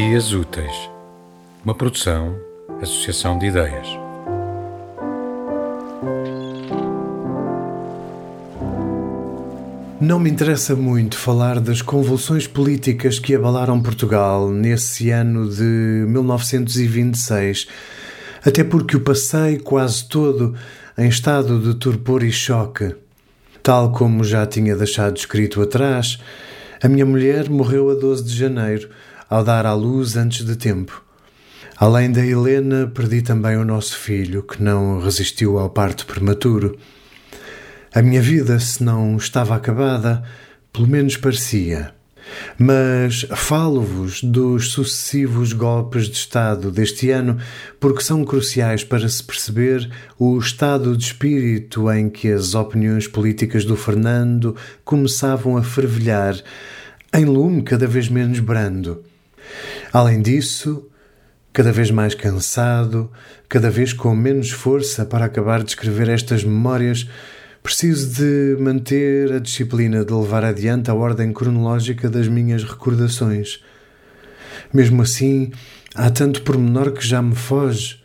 Dias Úteis, uma produção, associação de ideias. Não me interessa muito falar das convulsões políticas que abalaram Portugal nesse ano de 1926, até porque o passei quase todo em estado de torpor e choque. Tal como já tinha deixado escrito atrás, a minha mulher morreu a 12 de janeiro, ao dar à luz antes de tempo. Além da Helena, perdi também o nosso filho, que não resistiu ao parto prematuro. A minha vida, se não estava acabada, pelo menos parecia. Mas falo-vos dos sucessivos golpes de Estado deste ano porque são cruciais para se perceber o estado de espírito em que as opiniões políticas do Fernando começavam a fervilhar, em lume cada vez menos brando. Além disso, cada vez mais cansado, cada vez com menos força para acabar de escrever estas memórias, Preciso de manter a disciplina de levar adiante a ordem cronológica das minhas recordações. Mesmo assim, há tanto pormenor que já me foge.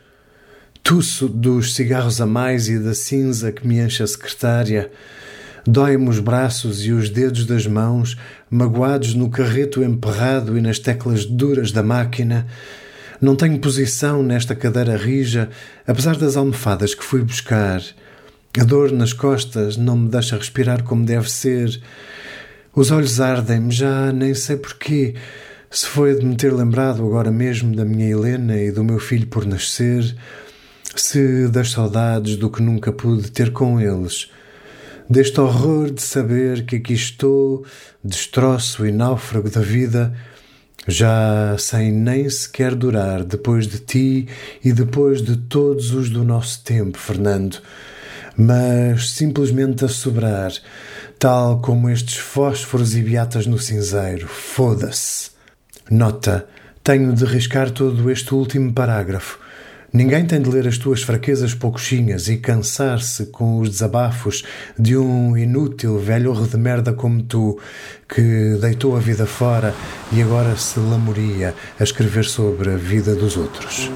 Tuço dos cigarros a mais e da cinza que me enche a secretária. Dói-me os braços e os dedos das mãos, magoados no carreto emperrado e nas teclas duras da máquina. Não tenho posição nesta cadeira rija, apesar das almofadas que fui buscar. A dor nas costas não me deixa respirar como deve ser. Os olhos ardem-me, já nem sei porquê. Se foi de me ter lembrado agora mesmo da minha Helena e do meu filho por nascer, se das saudades do que nunca pude ter com eles, deste horror de saber que aqui estou, destroço e náufrago da vida, já sem nem sequer durar depois de ti e depois de todos os do nosso tempo, Fernando mas simplesmente a sobrar, tal como estes fósforos e beatas no cinzeiro. Foda-se. Nota: tenho de riscar todo este último parágrafo. Ninguém tem de ler as tuas fraquezas poucochinhas e cansar-se com os desabafos de um inútil velho de merda como tu, que deitou a vida fora e agora se lamoria a escrever sobre a vida dos outros.